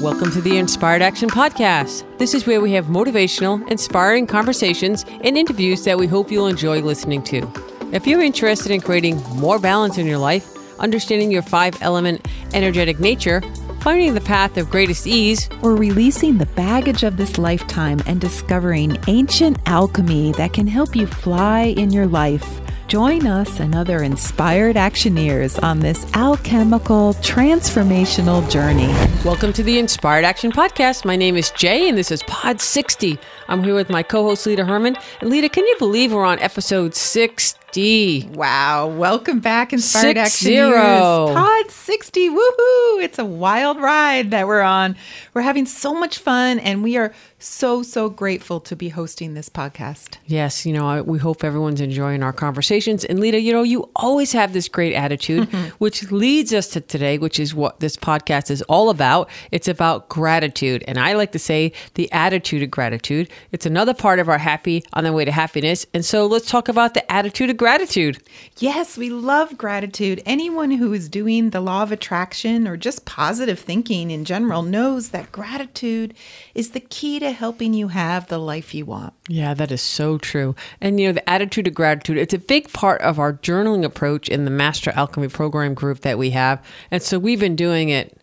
Welcome to the Inspired Action Podcast. This is where we have motivational, inspiring conversations and interviews that we hope you'll enjoy listening to. If you're interested in creating more balance in your life, understanding your five element energetic nature, finding the path of greatest ease, or releasing the baggage of this lifetime and discovering ancient alchemy that can help you fly in your life. Join us and other inspired actioneers on this alchemical transformational journey. Welcome to the Inspired Action Podcast. My name is Jay, and this is Pod 60. I'm here with my co host, Lita Herman. And Lita, can you believe we're on episode 60? Wow. Welcome back, Inspired Six Action zero. Pod 60. Woohoo. It's a wild ride that we're on. We're having so much fun, and we are so, so grateful to be hosting this podcast. Yes, you know, I, we hope everyone's enjoying our conversations. And Lita, you know, you always have this great attitude, which leads us to today, which is what this podcast is all about. It's about gratitude. And I like to say the attitude of gratitude. It's another part of our happy on the way to happiness. And so let's talk about the attitude of gratitude. Yes, we love gratitude. Anyone who is doing the law of attraction or just positive thinking in general knows that gratitude is the key to helping you have the life you want. Yeah, that is so true. And you know, the attitude of gratitude, it's a big part of our journaling approach in the Master Alchemy program group that we have. And so we've been doing it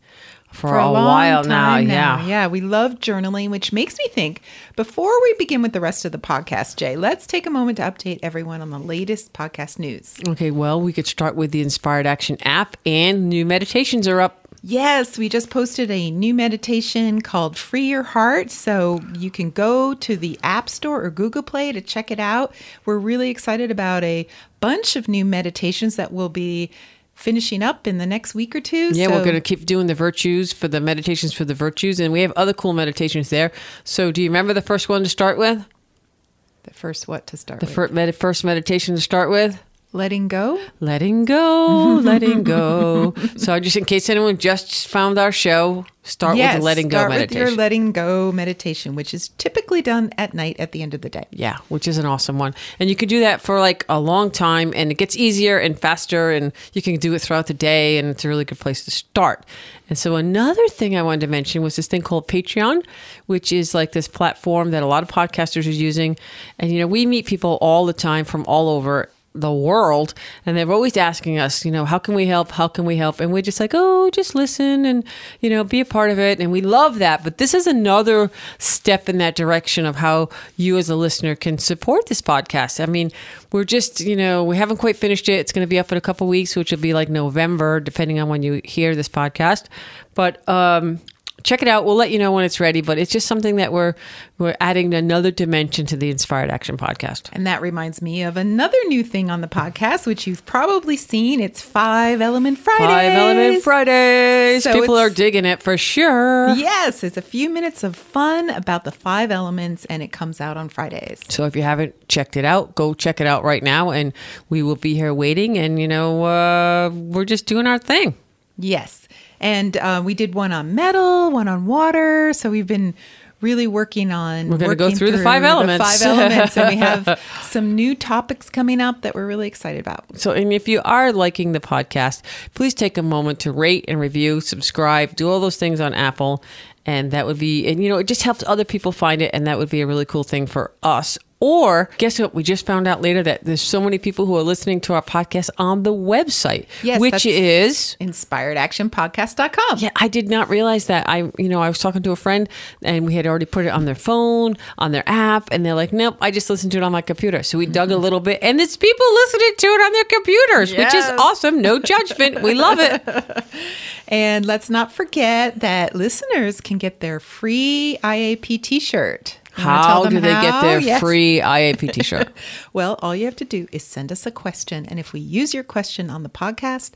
for, a, long while now. time Yeah. Yeah, we love journaling, which makes me think before we begin with the rest of the podcast, Jay, let's take a moment to update everyone on the latest podcast news. Okay, well, we could start with the Inspired Action app, and new meditations are up. Yes, we just posted a new meditation called Free Your Heart. So you can go to the App Store or Google Play to check it out. We're really excited about a bunch of new meditations that will be finishing up in the next week or two. Yeah, so we're going to keep doing the virtues for the meditations for the virtues, and we have other cool meditations there. So, do you remember the first one to start with? the first what to start The with? fir- med- first meditation to start with? Letting go. Letting go, letting go. So, just in case anyone just found our show, start with the letting go start meditation. with your letting go meditation, which is typically done at night at the end of the day. Yeah, which is an awesome one. And you can do that for like a long time and it gets easier and faster and you can do it throughout the day and it's a really good place to start. And so another thing I wanted to mention was this thing called Patreon, which is like this platform that a lot of podcasters are using. And you know, we meet people all the time from all over the world and they're always asking us you know how can we help? How can we help? And we're just like oh just listen and you know be a part of it. And we love that. But this is another step in that direction of how you as a listener can support this podcast. I mean we're just you know we haven't quite finished it. It's going to be up in a couple weeks which will be like november depending on when you hear this podcast. But um check it out we'll let you know when it's ready but it's just something that we're we're adding another dimension to the inspired action podcast And that reminds me of another new thing on the podcast, which you've probably seen. It's Five Element Fridays. Five Element Fridays. So People are digging it for sure. Yes, it's a few minutes of fun about the five elements, and it comes out on Fridays. So if you haven't checked it out, go check it out right now, and we will be here waiting. And you know, uh, we're just doing our thing. Yes. And uh, we did one on metal, one on water. So we've been really working on. We're gonna go working through the five elements. five elements, and we have some new topics coming up that we're really excited about. So, and if you are liking the podcast, please take a moment to rate and review, subscribe, do all those things on Apple. And that would be, and you know, it just helps other people find it. And that would be a really cool thing for us. Or guess what? We just found out later that there's so many people who are listening to our podcast on the website, Yes, which is InspiredActionPodcast.com. Yeah, I did not realize that. I, you know, I was talking to a friend and we had already put it on their phone, on their app, and they're like, nope, I just listened to it on my computer. So we dug a mm-hmm. little bit, and it's people listening to it on their computers, which is awesome. No judgment. We love it. And let's not forget that listeners can get their free IAP t shirt. How do they get their free IAP t shirt? Well, all you have to do is send us a question. And if we use your question on the podcast,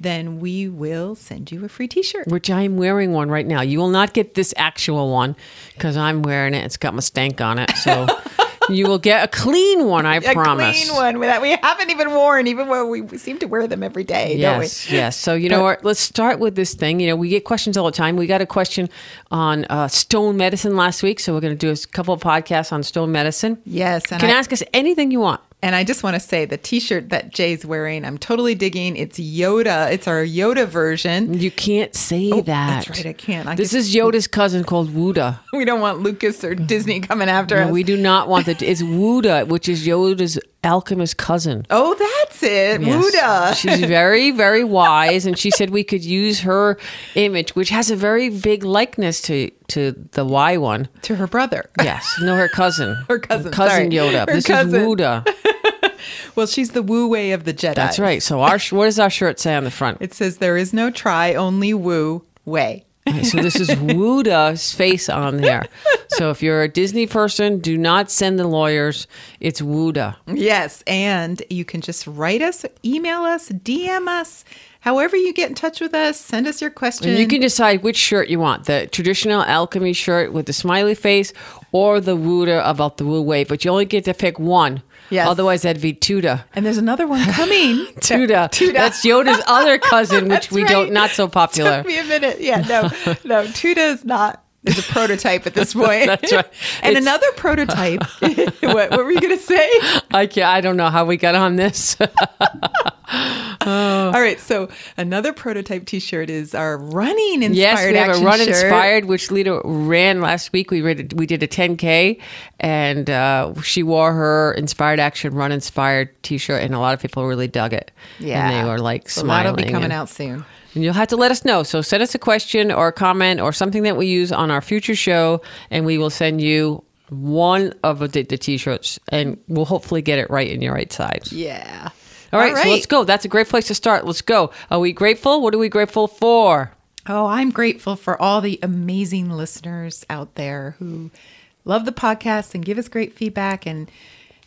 then we will send you a free t shirt. Which I'm wearing one right now. You will not get this actual one because I'm wearing it. It's got my stank on it. So you will get a clean one, I A promise. A clean one that we haven't even worn, even though we seem to wear them every day, Yes, don't we? yes. So you know But- Let's start with this thing. You know, we get questions all the time. We got a question on uh, stone medicine last week, so we're going to do a couple of podcasts on stone medicine. Yes. You can I- ask us anything you want. And I just want to say the T-shirt that Jay's wearing, I'm totally digging. It's Yoda. It's our Yoda version. You can't say that. Oh, That's right. I can't. I This just- is Yoda's cousin called Wuda. we don't want Lucas or Disney coming after No, us. we do not want that. It's Wuda, which is Yoda's alchemist cousin. oh, that's it. Yes. Wuda. She's very, very wise, and she said we could use her image, which has a very big likeness to to the Y one. to her brother. Yes, no, her cousin, Her cousin, cousin sorry. Yoda. Her this cousin. is Wuda. Well, she's the Wu Wei of the Jedi. That's right. So our what does our shirt say on the front? It says there is no try, only Wu Wei. Okay, so this is Wuda's face on there. So if you're a Disney person, do not send the lawyers. It's Wuda. Yes, and you can just write us, email us, DM us, however you get in touch with us. Send us your question. And you can decide which shirt you want the traditional alchemy shirt with the smiley face or the Wuda about the Wu Wei. But you only get to pick one. Yes. Otherwise, that'd be Tuda. and there's another one coming. Tuda. Tuda. That's Yoda's other cousin, which we right. don't, not so popular. Took me a minute. Yeah, no, no. Tuda is not is a prototype at this point. That's right. and It's- another prototype. what, what were you going to say? I, can't, I don't know how we got on this. All right, so another prototype T-shirt is our running inspired. yes, we have a run shirt. inspired, which Lita ran last week. We did, we did a 10K, and uh, she wore her inspired action run inspired t shirt, and a lot of people really dug it. Yeah, And they were like so smiling. that'll be coming and- out soon. And you'll have to let us know. So send us a question or a comment or something that we use on our future show, and we will send you one of the, the t-shirts, and we'll hopefully get it right in your right size. Yeah. All right, so let's go. That's a great place to start. Let's go. Are we grateful? What are we grateful for? Oh, I'm grateful for all the amazing listeners out there who love the podcast and give us great feedback and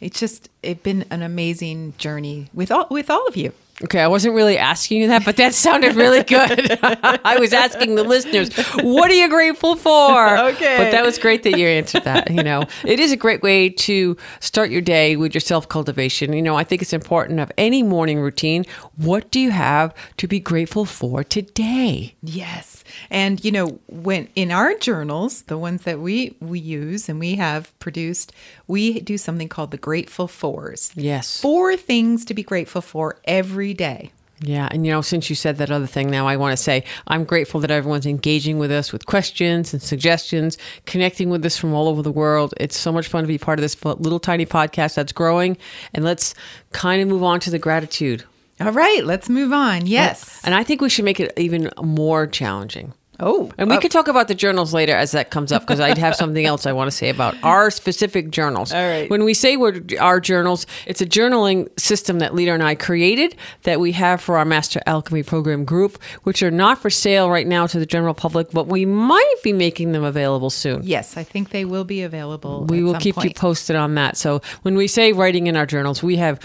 it's just it's been an amazing journey with all with all of you. Okay, I wasn't really asking you that, but that sounded really good. I was asking the listeners, what are you grateful for? Okay. But that was great that you answered that. You know, it is a great way to start your day with your self cultivation. You know, I think it's important of any morning routine. What do you have to be grateful for today? Yes. And you know, when in our journals, the ones that we we use and we have produced, we do something called the grateful fours. Yes. Four things to be grateful for every day. Yeah, and you know, since you said that other thing, now I want to say I'm grateful that everyone's engaging with us with questions and suggestions, connecting with us from all over the world. It's so much fun to be part of this little tiny podcast that's growing. And let's kind of move on to the gratitude. All right, let's move on. Yes. And I think we should make it even more challenging. Oh, And we uh, could talk about the journals later as that comes up because I have something else I want to say about our specific journals. All right. When we say we're our journals, it's a journaling system that Lita and I created that we have for our Master Alchemy Program group, which are not for sale right now to the general public, but we might be making them available soon. yes, I think they will be available. We will keep you posted on that. So when we say writing in our journals, we have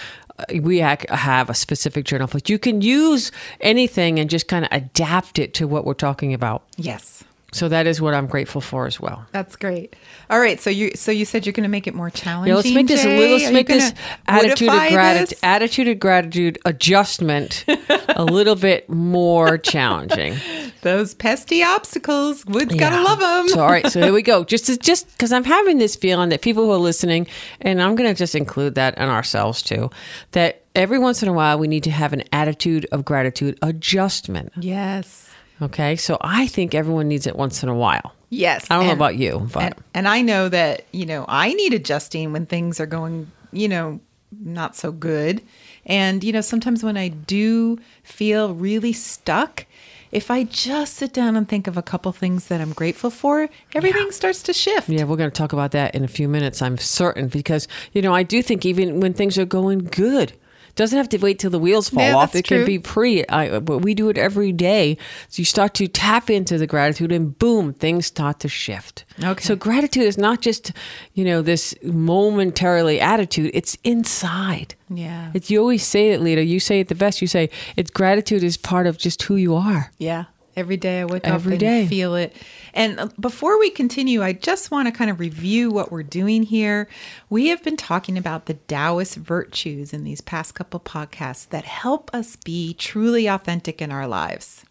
we have a specific journal, but you can use anything and just kind of adapt it to what we're talking about. Yes. So that is what I'm grateful for as well. That's great. All right, so you so you said you're going to make it more challenging. Yeah, let's make this. Jay? Let's Are make this attitude of gratitude, attitude of gratitude adjustment a little bit more challenging. Those pesky obstacles. Wood's got to love them. So all right, so here we go. Just to, just because I'm having this feeling that people who are listening, and I'm going to just include that in ourselves too, that every once in a while we need to have an attitude of gratitude adjustment. yes. Okay, so I think everyone needs it once in a while. Yes. I don't know about you, but And, and I know that, you know, I need adjusting when things are going, you know, not so good. And, you know, sometimes when I do feel really stuck, if I just sit down and think of a couple things that I'm grateful for, everything starts to shift. Yeah, we're going to talk about that in a few minutes, I'm certain, because, you know, I do think even when things are going good, doesn't have to wait till the wheels fall Yeah, off. It can be pre. I, but we do it every day. So you start to tap into the gratitude, and boom, things start to shift. Okay. So gratitude is not just, you know, this momentarily attitude. It's inside. Yeah. It's you always say it, Lita. You say it the best. You say it's gratitude is part of just who you are. Yeah. Every day I wake Every up and day. feel it. And uh, before we continue, I just want to kind of review what we're doing here. We have been talking about the Taoist virtues in these past couple podcasts that help us be truly authentic in our lives.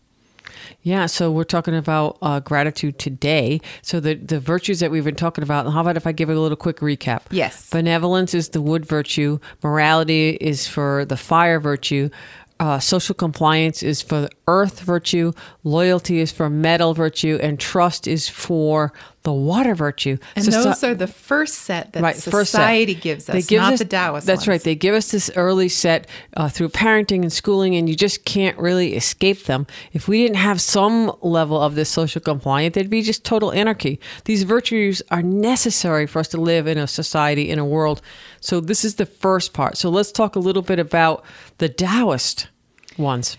Yeah, so we're talking about uh, gratitude today. So the the virtues that we've been talking about. How about if I give a little quick recap? Yes. Benevolence is the wood virtue. Morality is for the fire virtue. Uh, social compliance is for the earth virtue. Loyalty is for metal virtue, and trust is for the water virtue. And So- those are the first set that right, first set. society gives us, They give not us- the Taoist That's ones. right. They give us this early set uh, through parenting and schooling, and you just can't really escape them. If we didn't have some level of this social compliance, there'd be just total anarchy. These virtues are necessary for us to live in a society, in a world. So this is the first part. So let's talk a little bit about the Taoist ones,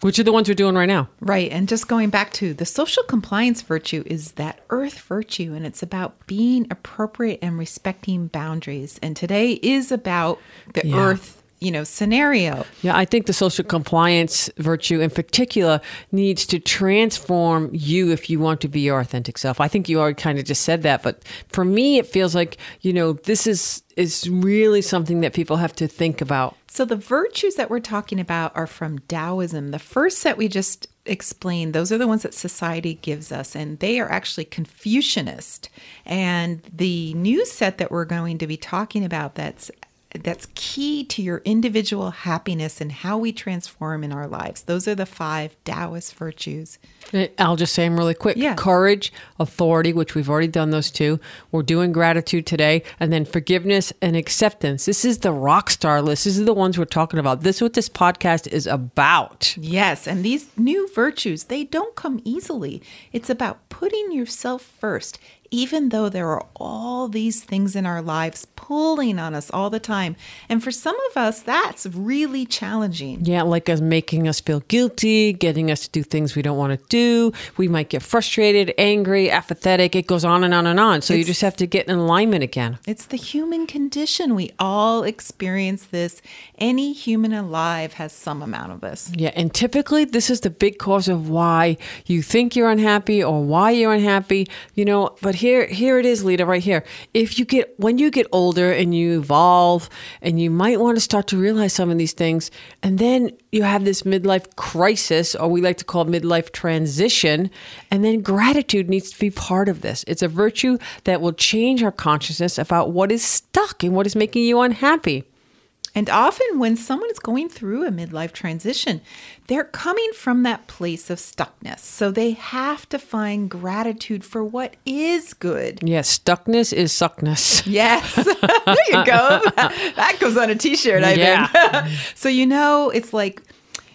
which are the ones we're doing right now. Right. And just going back to the social compliance virtue is that earth virtue, and it's about being appropriate and respecting boundaries. And today is about the Yeah. earth, you know, scenario. Yeah, I think the social compliance virtue in particular needs to transform you if you want to be your authentic self. I think you already kind of just said that, but for me it feels like, you know, this is is really something that people have to think about. So the virtues that we're talking about are from Taoism. The first set we just explained, those are the ones that society gives us, and they are actually Confucianist. And the new set that we're going to be talking about that's that's key to your individual happiness and how we transform in our lives. Those are the five Taoist virtues. Eh, I'll just say them really quick. Yeah. Courage, authority, which we've already done those two. We're doing gratitude today, and then forgiveness and acceptance. This is the rock star list. This is the ones we're talking about. This is what this podcast is about. Yes, and these new virtues, they don't come easily. It's about putting yourself first, even though there are all these things in our lives pulling on us all the time. And for some of us, that's really challenging. Yeah, like us making us feel guilty, getting us to do things we don't want to do. We might get frustrated, angry, apathetic. It goes on and on and on. So you just have to get in alignment again. It's the human condition. We all experience this. Any human alive has some amount of this. Yeah, and typically this is the big cause of why you think you're unhappy or why you're unhappy. You know, but here here it is, Lita, right here. If you get when you get older and you evolve and you might want to start to realize some of these things, and then you have this midlife crisis, or we like to call midlife transition, and then gratitude needs to be part of this. It's a virtue that will change our consciousness about what is stuck and what is making you unhappy. And often, when someone is going through a midlife transition, they're coming from that place of stuckness. So they have to find gratitude for what is good. Yes, stuckness is suckness. Yes. there you go. That goes on a t shirt, I Yeah. think. so, you know, it's like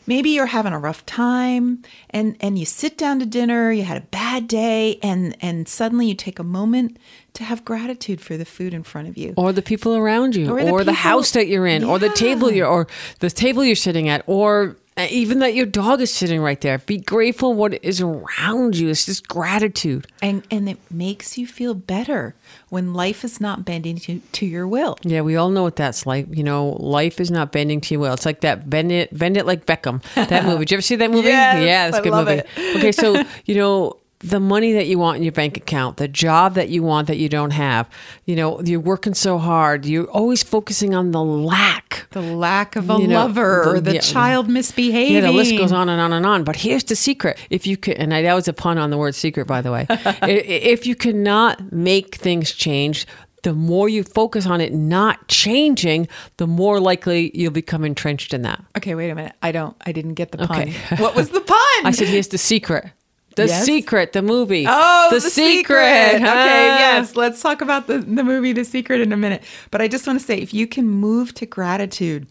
maybe you're having a rough time and, and you sit down to dinner, you had a bad day, and, and suddenly you take a moment to have gratitude for the food in front of you. or the people around you, Or or the the, house that you're in, or the table you're, or the table you're sitting at, or even that your dog is sitting right there. Be grateful what is around you. It's just gratitude. And, and it makes you feel better when life is not bending to, to your will. Yeah, we all know what that's like. You know, life is not bending to your will. It's like that bend it, bend it like Beckham. That movie. Did you ever see that movie? Yes, yeah, it's a good movie. it. Okay, so you know the money that you want in your bank account, the job that you want that you don't have. You know, you're working so hard. You're always focusing on the lack. The lack of a You know, lover or the- the yeah. child misbehaving. Yeah, the list goes on and on and on. But here's the secret: if you can, and I, that was a pun on the word secret, by the way. If you cannot make things change, the more you focus on it not changing, the more likely you'll become entrenched in that. Okay, wait a minute. I don't. I didn't get the pun. Okay. What was the pun? I said, here's the secret. The Yes? secret, the movie. Oh, the, secret. Okay, Ah. yes. Let's talk about the, the movie The Secret in a minute. But I just want to say if you can move to gratitude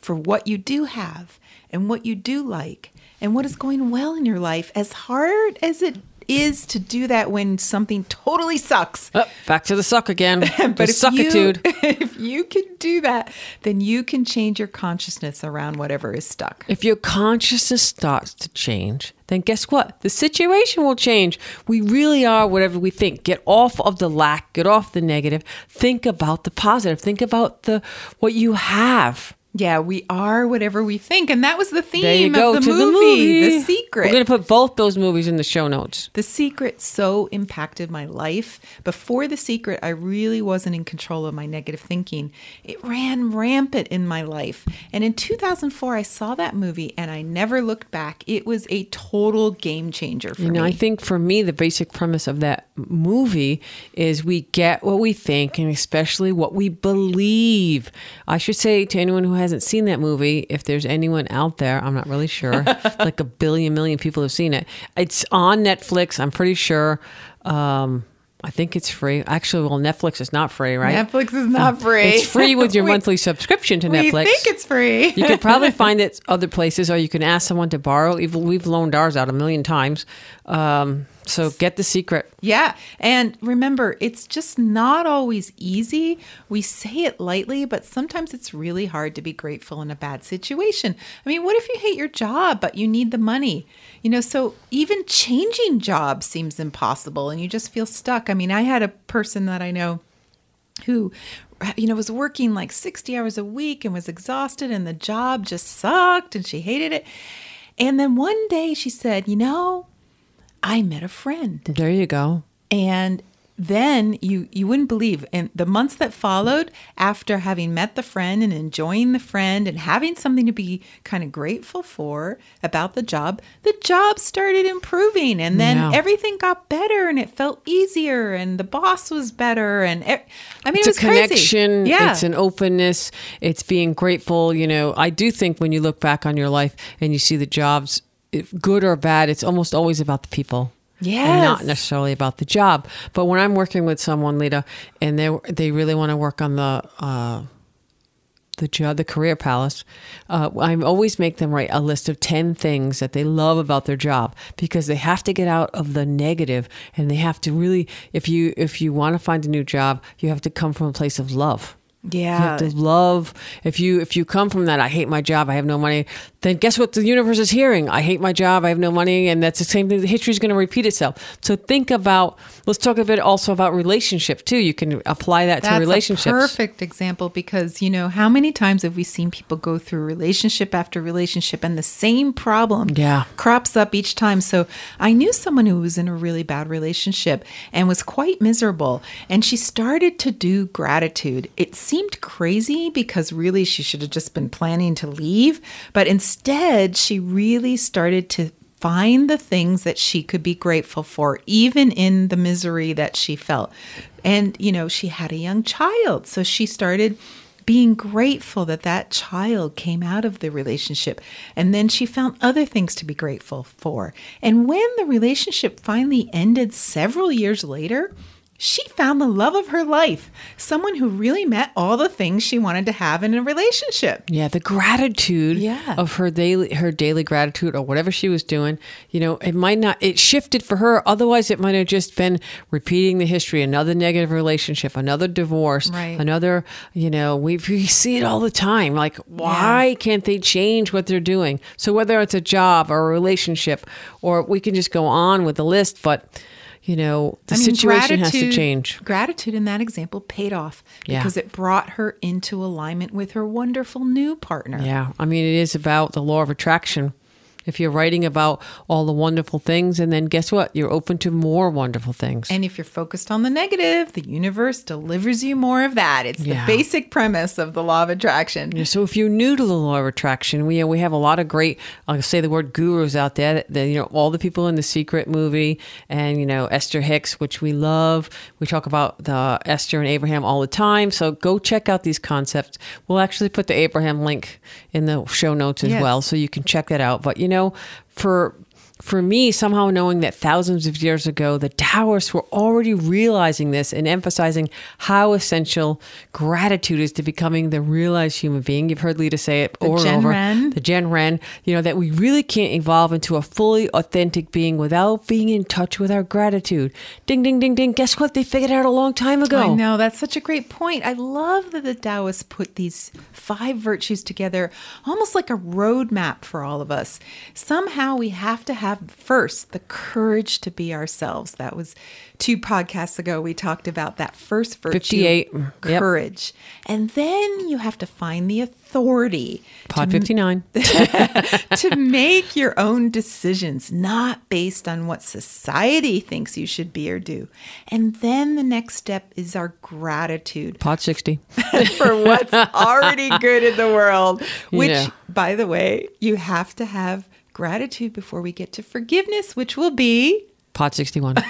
for what you do have and what you do like and what is going well in your life, as hard as it is to do that when something totally sucks. Oh, back to the suck again. But the if you, suckitude. if you can do that, then you can change your consciousness around whatever is stuck. If your consciousness starts to change, then guess what? The situation will change. We really are whatever we think. Get off of the lack, get off the negative. Think about the positive. Think about the what you have. Yeah, we are whatever we think. And that was the theme There you go of the movie, the movie. The Secret. We're going to put both those movies in the show notes. The Secret so impacted my life. Before The Secret, I really wasn't in control of my negative thinking. It ran rampant in my life. And in 2004, I saw that movie and I never looked back. It was a total game changer for You know, me. I think for me, the basic premise of that movie is we get what we think and especially what we believe. I should say to anyone who hasn't seen that movie, if there's anyone out there, I'm not really sure, like a billion million people have seen it. It's on Netflix, I'm pretty sure. Um, I think it's free. Actually, well, Netflix is not free, right? Netflix is not free. It's free with your We- monthly subscription to We Netflix. think it's free. You could probably find it other places, or you can ask someone to borrow. We've, we've loaned ours out a million times. Um, so get the secret. Yeah. And remember, it's just not always easy. We say it lightly, but sometimes it's really hard to be grateful in a bad situation. I mean, what if you hate your job, but you need the money? You know, so even changing jobs seems impossible and you just feel stuck. I mean, I had a person that I know who you know was working like 60 hours a week and was exhausted and the job just sucked and she hated it and then one day she said you know i met a friend There you go. and then you you wouldn't believe in the months that followed after having met the friend and enjoying the friend and having something to be kind of grateful for about the job the job started improving and then Yeah. everything got better and it felt easier and the boss was better and e- i mean It's it was a connection. crazy. yeah It's an openness. It's being grateful. You know, I do think when you look back on your life and you see the jobs, good or bad, it's almost always about the people. Yeah, not necessarily about the job. But when I'm working with someone, Lita, and they they really want to work on the uh, the job, the career palace, uh, I always make them write a list of 10 things that they love about their job because they have to get out of the negative and they have to really, if you, if you want to find a new job, you have to come from a place of love. Yeah, You have to love. If you if you come from that, I hate my job. I have no money. Then guess what? The universe is hearing. I hate my job. I have no money, and that's the same thing. The history is going to repeat itself. So think about. Let's talk a bit also about relationship too. You can apply that That's to relationships. a perfect example because you know how many times have we seen people go through relationship after relationship and the same problem Yeah. crops up each time. So I knew someone who was in a really bad relationship and was quite miserable and she started to do gratitude. It seemed crazy because really she should have just been planning to leave, but instead she really started to find the things that she could be grateful for, even in the misery that she felt. And, you know, she had a young child. So she started being grateful that that child came out of the relationship. And then she found other things to be grateful for. And when the relationship finally ended several years later, she found the love of her life, someone who really met all the things she wanted to have in a relationship. Yeah, the gratitude Yeah. of her daily her daily gratitude or whatever she was doing, you know, it might not it shifted for her. Otherwise it might have just been repeating the history, another negative relationship, another divorce, Right. another, you know, we, we see it all the time. Like why can't they change what they're doing? So whether it's a job or a relationship or we can just go on with the list, but you know, the I mean, situation has to change. Gratitude in that example paid off Yeah. because it brought her into alignment with her wonderful new partner. Yeah, I mean, it is about the law of attraction. If you're writing about all the wonderful things, and then guess what? You're open to more wonderful things. And if you're focused on the negative, the universe delivers you more of that. It's Yeah. the basic premise of the law of attraction. Yeah, so if you're new to the law of attraction, we we have a lot of great, I'll say the word gurus out there. That, that, you know, all the people in the Secret movie, and you know Esther Hicks, which we love. We talk about the Esther and Abraham all the time. So go check out these concepts. We'll actually put the Abraham link in the show notes as Yes. well, so you can check that out. But you know, for for me, somehow knowing that thousands of years ago, the Taoists were already realizing this and emphasizing how essential gratitude is to becoming the realized human being. You've heard Lita say it over and over. Ren. The Zhen Ren. You know, that we really can't evolve into a fully authentic being without being in touch with our gratitude. Ding, ding, ding, ding. Guess what? They figured out a long time ago. I know, that's such a great point. I love that the Taoists put these five virtues together almost like a roadmap for all of us. Somehow we have to have have first the courage to be ourselves. That was two podcasts ago. We talked about that first virtue 58. Yep. courage. And then you have to find the authority Pod 59. to make your own decisions, not based on what society thinks you should be or do. And then the next step is our gratitude Pod 60. for what's already good in the world, which, Yeah. by the way, you have to have gratitude before we get to forgiveness, which will be. Pod 61.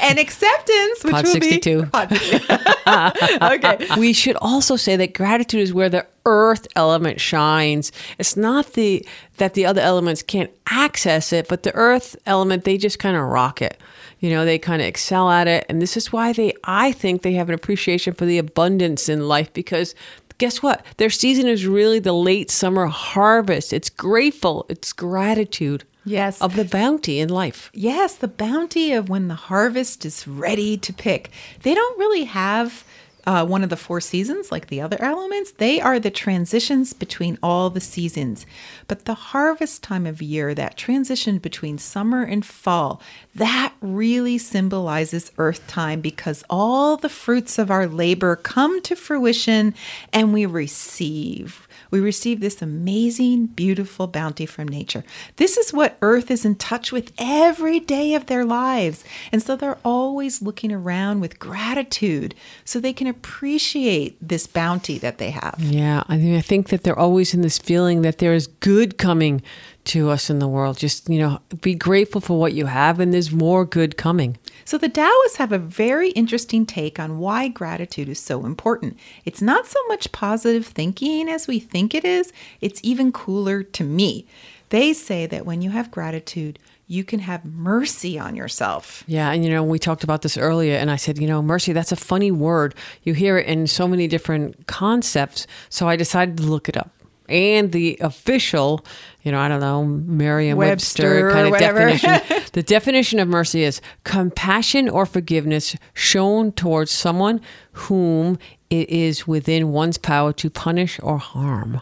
And acceptance, which Pod will 62. be Pod 62. okay. we should also say that gratitude is where the earth element shines. It's not the that the other elements can't access it, but the earth element they just kind of rock it. You know, they kind of excel at it, and this is why they I think they have an appreciation for the abundance in life because guess what? Their season is really the late summer harvest. It's grateful, it's gratitude Yes. of the bounty in life. Yes, the bounty of when the harvest is ready to pick. They don't really have uh, one of the four seasons like the other elements. They are the transitions between all the seasons. But the harvest time of year, that transition between summer and fall, that really symbolizes earth time because all the fruits of our labor come to fruition and we receive. We receive this amazing, beautiful bounty from nature. This is what Earth is in touch with every day of their lives. And so they're always looking around with gratitude so they can appreciate this bounty that they have. Yeah, I mean, I think that they're always in this feeling that there is good coming to us in the world. Just, you know, be grateful for what you have and there's more good coming. So the Taoists have a very interesting take on why gratitude is so important. It's not so much positive thinking as we think it is, it's even cooler to me. They say that when you have gratitude, you can have mercy on yourself. Yeah, and you know, we talked about this earlier, and I said, you know, mercy, that's a funny word. You hear it in so many different concepts. So I decided to look it up. And the official, you know, I don't know, Merriam Webster kind of definition. the definition of mercy is compassion or forgiveness shown towards someone whom it is within one's power to punish or harm.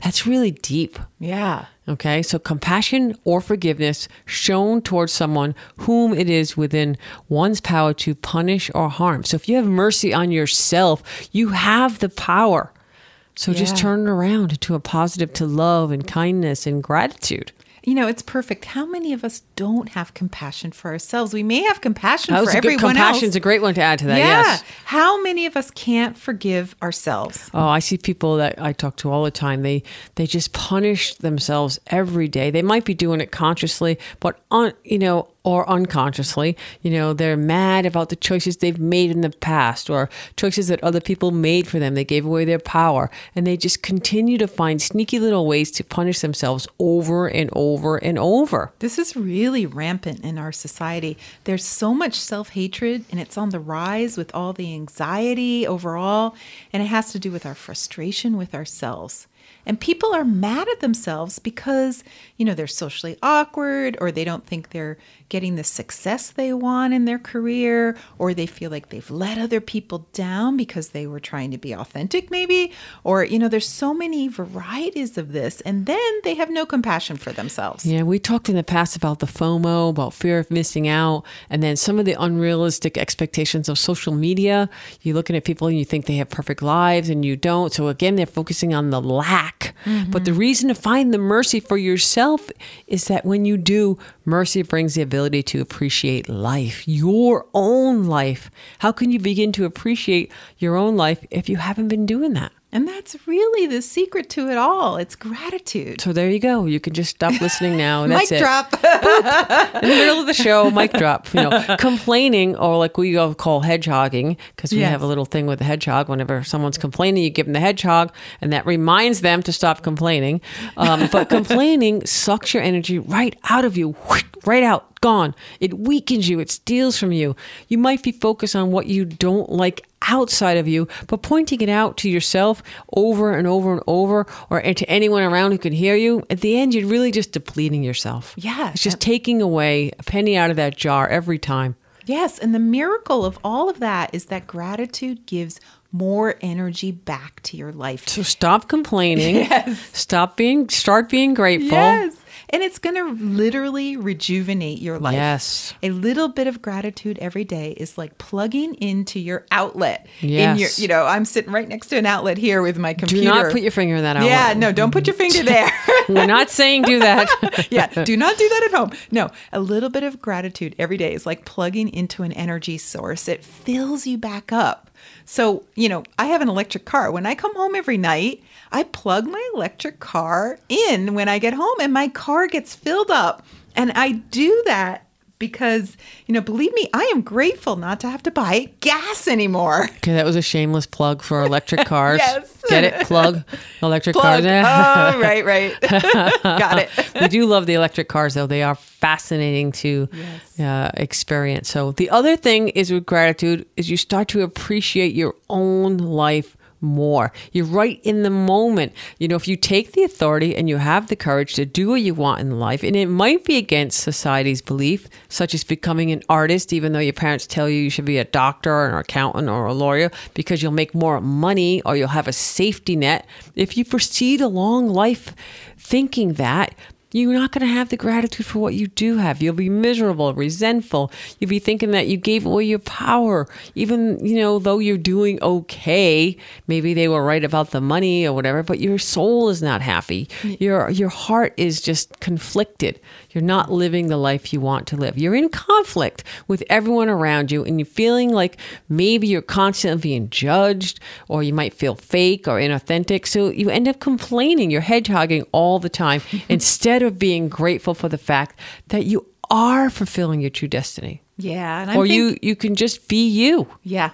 That's really deep. Yeah. Okay, so compassion or forgiveness shown towards someone whom it is within one's power to punish or harm. So if you have mercy on yourself, you have the power. So just turn it around into a positive to love and kindness and gratitude. You know, it's perfect. How many of us don't have compassion for ourselves? We may have compassion for a good everyone compassion's else. a great one to add to that. yeah. Yes. How many of us can't forgive ourselves? Oh, I see people that I talk to all the time. They they just punish themselves every day. They might be doing it consciously, but on you know, or unconsciously. You know, they're mad about the choices they've made in the past or choices that other people made for them. They gave away their power, and they just continue to find sneaky little ways to punish themselves over and over and over. This is really rampant in our society. There's so much self hatred, and it's on the rise with all the anxiety overall. And it has to do with our frustration with ourselves. And people are mad at themselves because, you know, they're socially awkward or they don't think they're getting the success they want in their career or they feel like they've let other people down because they were trying to be authentic, maybe. Or, you know, there's so many varieties of this. And then they have no compassion for themselves. Yeah, we talked in the past about the FOMO, about fear of missing out, and then some of the unrealistic expectations of social media. You're looking at people and you think they have perfect lives and you don't. So again, they're focusing on the lack. But the reason to find the mercy for yourself is that when you do, mercy brings the ability to appreciate life, your own life. How can you begin to appreciate your own life if you haven't been doing that? And that's really the secret to it all. It's gratitude. So there you go. You can just stop listening now. That's Mic it. drop. in the middle of the show, mic drop, you know, complaining or like we all call hedgehogging because we Yes. have a little thing with the hedgehog. Whenever someone's complaining, you give them the hedgehog, and that reminds them to stop complaining. Um, but complaining sucks your energy right out of you, right out, gone. It weakens you. It steals from you. You might be focused on what you don't like outside of you, but pointing it out to yourself over and over and over, or to anyone around who can hear you, at the end, you're really just depleting yourself. Yeah. It's just taking away a penny out of that jar every time. yes. And the miracle of all of that is that gratitude gives more energy back to your life. So stop complaining. Yes. Stop being, start being grateful. Yes. And it's going to literally rejuvenate your life. Yes. A little bit of gratitude every day is like plugging into your outlet. In Yes. your, you know, I'm sitting right next to an outlet here with my computer. Do not put your finger in that outlet. Yeah, no, don't put your finger there. We're not saying do that. yeah, do not do that at home. No, a little bit of gratitude every day is like plugging into an energy source. It fills you back up. So, you know, I have an electric car. When I come home every night, I plug my electric car in when I get home and my car gets filled up. And I do that because, you know, believe me, I am grateful not to have to buy gas anymore. Okay, that was a shameless plug for electric cars. Yes. Get it? Plug electric Plug. cars. Oh, right, right. Got it. we do love the electric cars, though. They are fascinating to Yes. uh, experience. So the other thing is with gratitude is you start to appreciate your own life more. You're right in the moment. You know, if you take the authority and you have the courage to do what you want in life, and it might be against society's belief, such as becoming an artist, even though your parents tell you you should be a doctor or an accountant or a lawyer because you'll make more money or you'll have a safety net. If you proceed along life thinking that, you're not going to have the gratitude for what you do have. You'll be miserable, resentful. You'll be thinking that you gave away your power, even, you know, though you're doing okay. Maybe they were right about the money or whatever, but your soul is not happy. Your, your heart is just conflicted. You're not living the life you want to live. You're in conflict with everyone around you, and you're feeling like maybe you're constantly being judged, or you might feel fake or inauthentic. So you end up complaining. You're hedgehogging all the time instead of being grateful for the fact that you are fulfilling your true destiny. Yeah. And or think, you you can just be you. Yeah.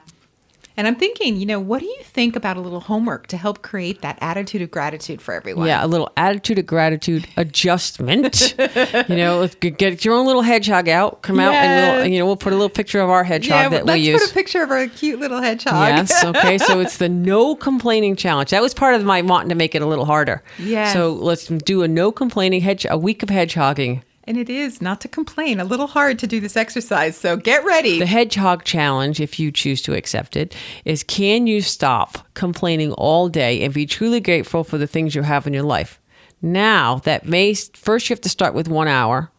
And I'm thinking, you know, what do you think about a little homework to help create that attitude of gratitude for everyone? Yeah, a little attitude of gratitude adjustment. you know, get your own little hedgehog out. Come out and we'll you know we'll put a little picture of our hedgehog Yeah, that we use. put a picture of our cute little hedgehog. Yes. Okay. So it's the no complaining challenge. That was part of my wanting to make it a little harder. Yeah. So let's do a no complaining hedge a week of hedgehogging. And it is not to complain, a little hard to do this exercise. So get ready. The hedgehog challenge, if you choose to accept it, is can you stop complaining all day and be truly grateful for the things you have in your life? Now, that may first you have to start with one hour,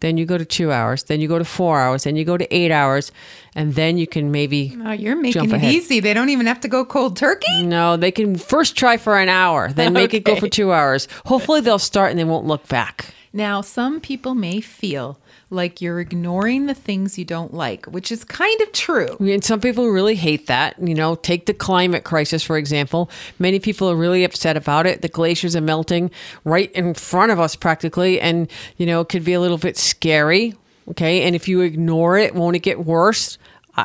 then you go to two hours, then you go to four hours, then you go to eight hours, and then you can maybe oh, you're making it easy. They don't even have to go cold turkey. No, they can first try for an hour, then make it go for two hours. Hopefully, they'll start and they won't look back. Now, some people may feel like you're ignoring the things you don't like, which is kind of true. And some people really hate that. You know, take the climate crisis, for example. Many people are really upset about it. The glaciers are melting right in front of us practically. And, you know, it could be a little bit scary. Okay. And if you ignore it, won't it get worse?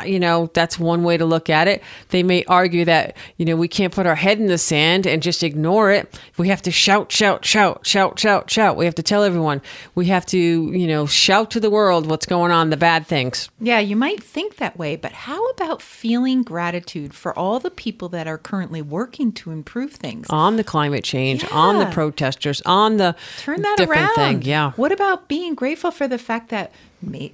You know, that's one way to look at it. They may argue that, you know, we can't put our head in the sand and just ignore it. We have to shout, shout, shout, shout, shout, shout. We have to tell everyone. We have to, you know, shout to the world what's going on, the bad things. Yeah, you might think that way, but how about feeling gratitude for all the people that are currently working to improve things? on the climate change, on the protesters, on the Turn that different around. thing. Yeah. What about being grateful for the fact that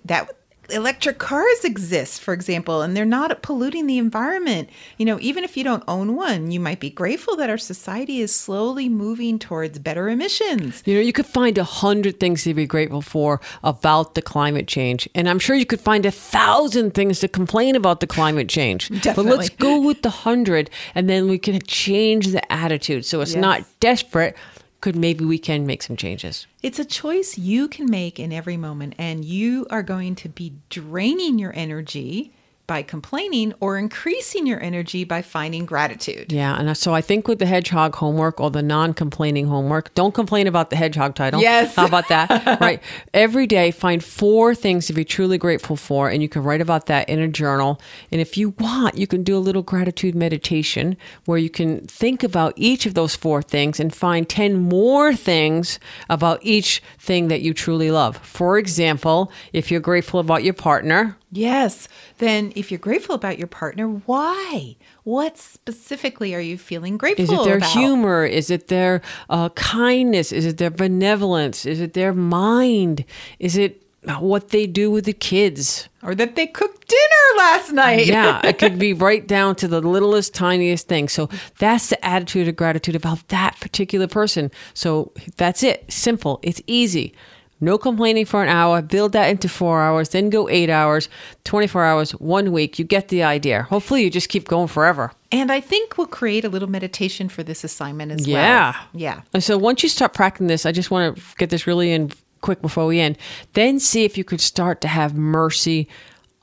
that electric cars exist, for example, and they're not polluting the environment? You know, even if you don't own one, you might be grateful that our society is slowly moving towards better emissions. You know, you could find a hundred things to be grateful for about the climate change. And I'm sure you could find a thousand things to complain about the climate change. Definitely. But let's go with the hundred and then we can change the attitude. So it's Yes. not desperate. Could maybe we can make some changes. It's a choice you can make in every moment, and you are going to be draining your energy by complaining or increasing your energy by finding gratitude. Yeah, and so I think with the hedgehog homework or the non-complaining homework, don't complain about the hedgehog title. Yes. How about that? right. Every day find four things to be truly grateful for and you can write about that in a journal. And if you want, you can do a little gratitude meditation where you can think about each of those four things and find 10 more things about each thing that you truly love. For example, if you're grateful about your partner, Yes. Then, if you're grateful about your partner, why? What specifically are you feeling grateful Is it their about? humor? Is it their uh, kindness? Is it their benevolence? Is it their mind? Is it what they do with the kids. Or that they cooked dinner last night. Yeah, it could be right down to the littlest, tiniest thing. So that's the attitude of gratitude about that particular person. So that's it. Simple. It's easy. No complaining for an hour. Build that into four hours, then go eight hours, 24 hours, one week. You get the idea. Hopefully, you just keep going forever. And I think we'll create a little meditation for this assignment as Yeah. well. Yeah. Yeah. And so once you start practicing this, I just want to get this really in quick before we end. Then see if you could start to have mercy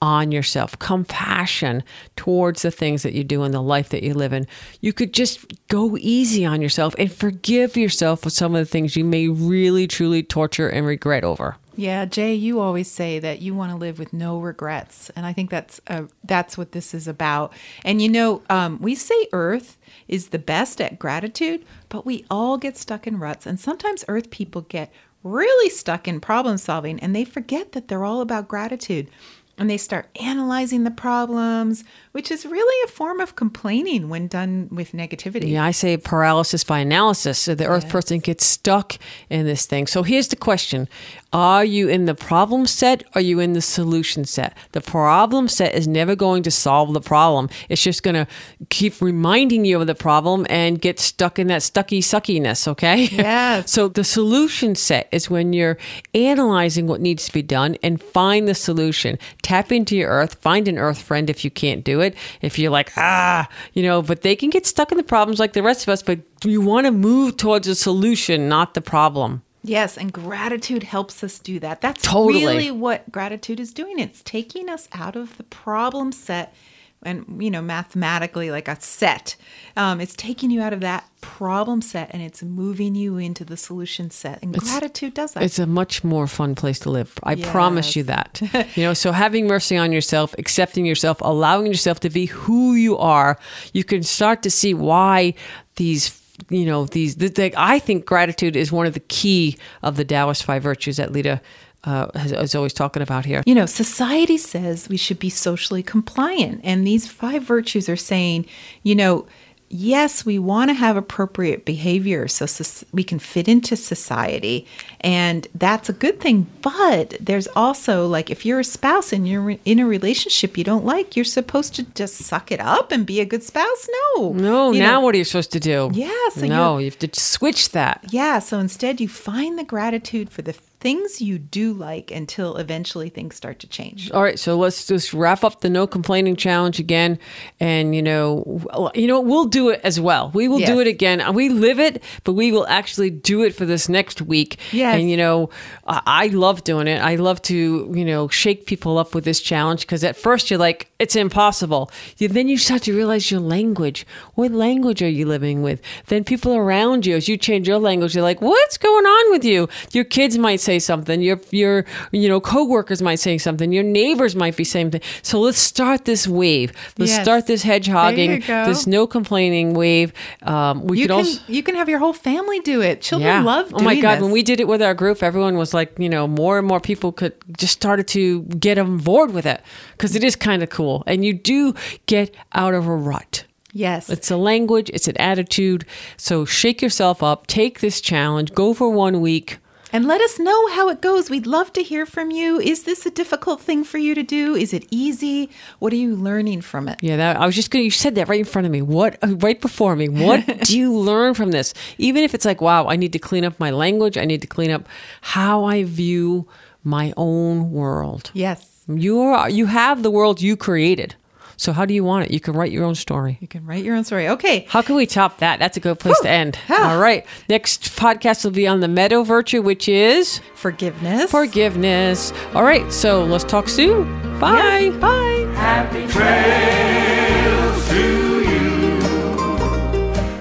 on yourself, compassion towards the things that you do in the life that you live in. You could just go easy on yourself and forgive yourself for some of the things you may really truly torture and regret over. Yeah, Jay, you always say that you want to live with no regrets, and I think that's uh, that's what this is about. And you know, um, we say Earth is the best at gratitude, but we all get stuck in ruts, and sometimes Earth people get really stuck in problem solving, and they forget that they're all about gratitude. And they start analyzing the problems, which is really a form of complaining when done with negativity. Yeah, I say paralysis by analysis. So the earth person gets stuck in this thing. So here's the question Are you in the problem set? Or are you in the solution set? The problem set is never going to solve the problem. It's just going to keep reminding you of the problem and get stuck in that stucky suckiness, okay? Yes. so the solution set is when you're analyzing what needs to be done and find the solution. Tap into your earth, find an earth friend if you can't do it. If you're like, ah, you know, but they can get stuck in the problems like the rest of us, but you want to move towards a solution, not the problem. Yes, and gratitude helps us do that. That's Totally. really what gratitude is doing. It's taking us out of the problem set and, you know, mathematically like a set. Um, it's taking you out of that problem set and it's moving you into the solution set. And gratitude does that. It's a much more fun place to live. I Yes. promise you that. you know, so having mercy on yourself, accepting yourself, allowing yourself to be who you are, you can start to see why these you know these the, the, i think gratitude is one of the key of the taoist five virtues that Lita uh, has, is always talking about here You know, society says we should be socially compliant. And these five virtues are saying, you know, yes, we want to have appropriate behavior so soc- we can fit into society. And that's a good thing. But there's also like if you're a spouse and you're in a relationship you don't like, you're supposed to just suck it up and be a good spouse? No. no You now know, what are you supposed to do Yeah, so no you have to switch that yeah, so instead you find the gratitude for the things you do like until eventually things start to change. All right, so let's just wrap up the no complaining challenge again, and you know, you know, we'll do it as well. We will do it again. We live it, but we will actually do it for this next week. Yes. and you know, I, I love doing it. I love to you know shake people up with this challenge because at first you're like, it's impossible. You, then you start to realize your language. What language are you living with? Then people around you, as you change your language, you're like, what's going on with you? Your kids might say something. Your your you know coworkers might say something. Your neighbors might be saying something. So let's start this wave. Let's Yes. start this hedgehogging. There you go. This no complaining wave. Um, we You could can also. you can have your whole family do it. Children love doing oh my god! this. When we did it with our group, everyone was like, you know, more and more people could just started to get on board with it because it is kind of cool, and you do get out of a rut. yes. It's a language, it's an attitude. So shake yourself up, take this challenge, go for one week. And let us know how it goes. We'd love to hear from you. Is this a difficult thing for you to do? Is it easy? What are you learning from it? Yeah, that I was just going. to You said that right in front of me. What uh, right before me? What do you learn from this? Even if it's like, wow, I need to clean up my language. I need to clean up how I view my own world. Yes. You are you have the world you created. So how do you want it? You can write your own story. You can write your own story. Okay. How can we top that? That's a good place to end. Yeah. All right. Next podcast will be on the metal virtue, which is Forgiveness. forgiveness. All right. So let's talk soon. Bye. Yes. Bye. Happy trails to you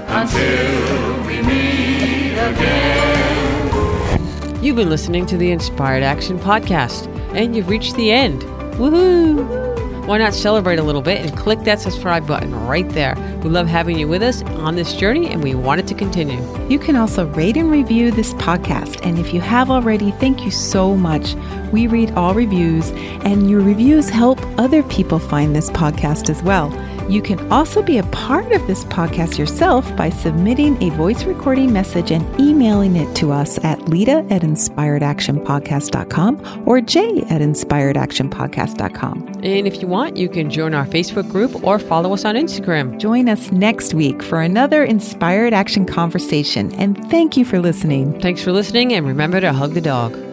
until we meet again. You've been listening to the Inspired Action Podcast, and you've reached the end. Woohoo! Why not celebrate a little bit and click that subscribe button right there? We love having you with us on this journey, and we want it to continue. You can also rate and review this podcast. And if you have already, thank you so much. We read all reviews, and your reviews help other people find this podcast as well. You can also be a part of this podcast yourself by submitting a voice recording message and emailing it to us at Lita at inspiredactionpodcast.com or Jay at inspiredactionpodcast.com. And if you want, you can join our Facebook group or follow us on Instagram. Join us next week for another Inspired Action conversation. And thank you for listening. Thanks for listening, and remember to hug the dog.